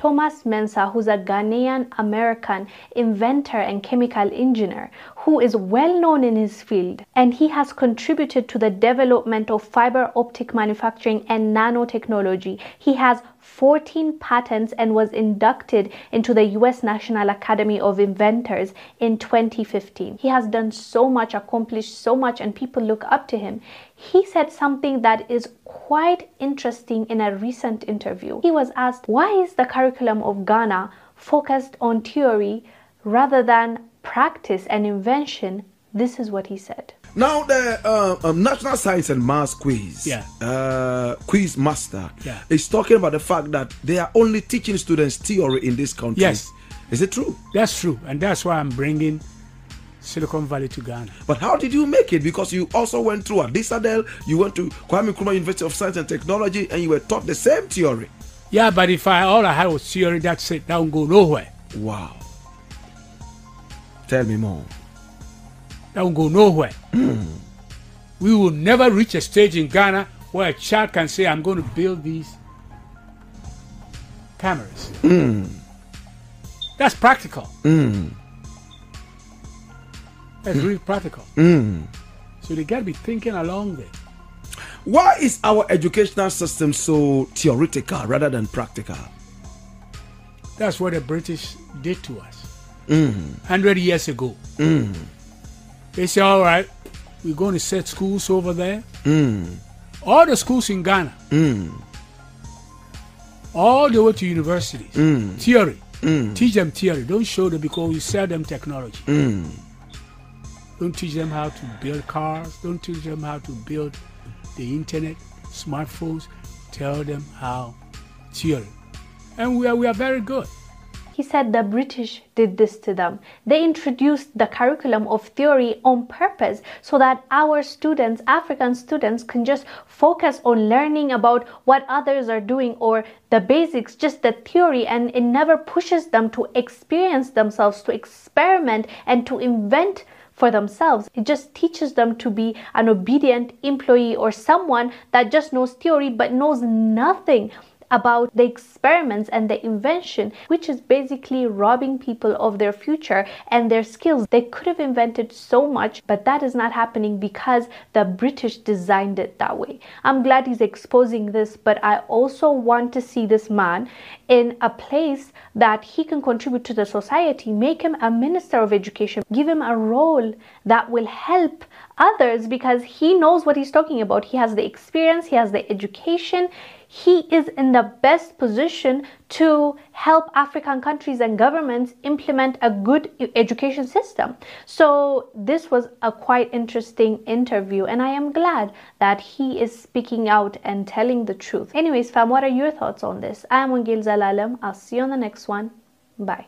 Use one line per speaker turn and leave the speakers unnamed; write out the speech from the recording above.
Thomas Mensah, who's a Ghanaian American inventor and chemical engineer who is well known in his field and he has contributed to the development of fiber optic manufacturing and nanotechnology. He has 14 patents and was inducted into the US National Academy of Inventors in 2015. He has done so much, accomplished so much, and people look up to him. He said something that is quite interesting in a recent interview. He was asked, Why is the curriculum of Ghana focused on theory rather than practice and invention? This is what he said.
Now the uh, um, National Science and Maths Quiz,
Yeah.
uh, Quiz Master,
Yeah.
is talking about the fact that they are only teaching students theory in this country.
Yes.
Is it true?
That's true, and that's why I'm bringing Silicon Valley to Ghana.
But how did you make it? Because you also went through Adisadel, you went to Kwame Nkrumah University of Science and Technology, and you were taught the same theory.
Yeah, but if I all I had was theory, that's it. That won't go nowhere.
Wow. Tell me more.
That won't go nowhere. Hmm. we will never reach a stage in Ghana where a child can say, "I'm going to build these cameras." Hmm. That's practical. Hmm. That's really practical. Mm. So they got to be thinking along there.
Why is our educational system so theoretical rather than practical?
That's what the British did to us. Mm. Hundred years ago. Mm. They say, all right, we're going to set schools over there. All the schools in Ghana, all the way to universities, theory. Teach them theory. Don't show them because we sell them technology. Don't teach them how to build cars. Don't teach them how to build the internet, smartphones. Tell them how theory. And we are, we are very good.
He said the British did this to them. They introduced the curriculum of theory on purpose so that our students, African students, can just focus on learning about what others are doing or the basics, just the theory, and it never pushes them to experience themselves, to experiment, and to invent for themselves. It just teaches them to be an obedient employee or someone that just knows theory but knows nothing about the experiments and the invention, which is basically robbing people of their future and their skills. They could have invented so much, but that is not happening because the British designed it that way. I'm glad he's exposing this, but I also want to see this man in a place that he can contribute to the society, make him a minister of education, give him a role that will help others because he knows what he's talking about. He has the experience, he has the education, he is in the best position to help African countries and governments implement a good education system. So, this was a quite interesting interview, and I am glad that he is speaking out and telling the truth. Anyways, fam, what are your thoughts on this? I am Wongel Zelalem. I'll see you on the next one. Bye.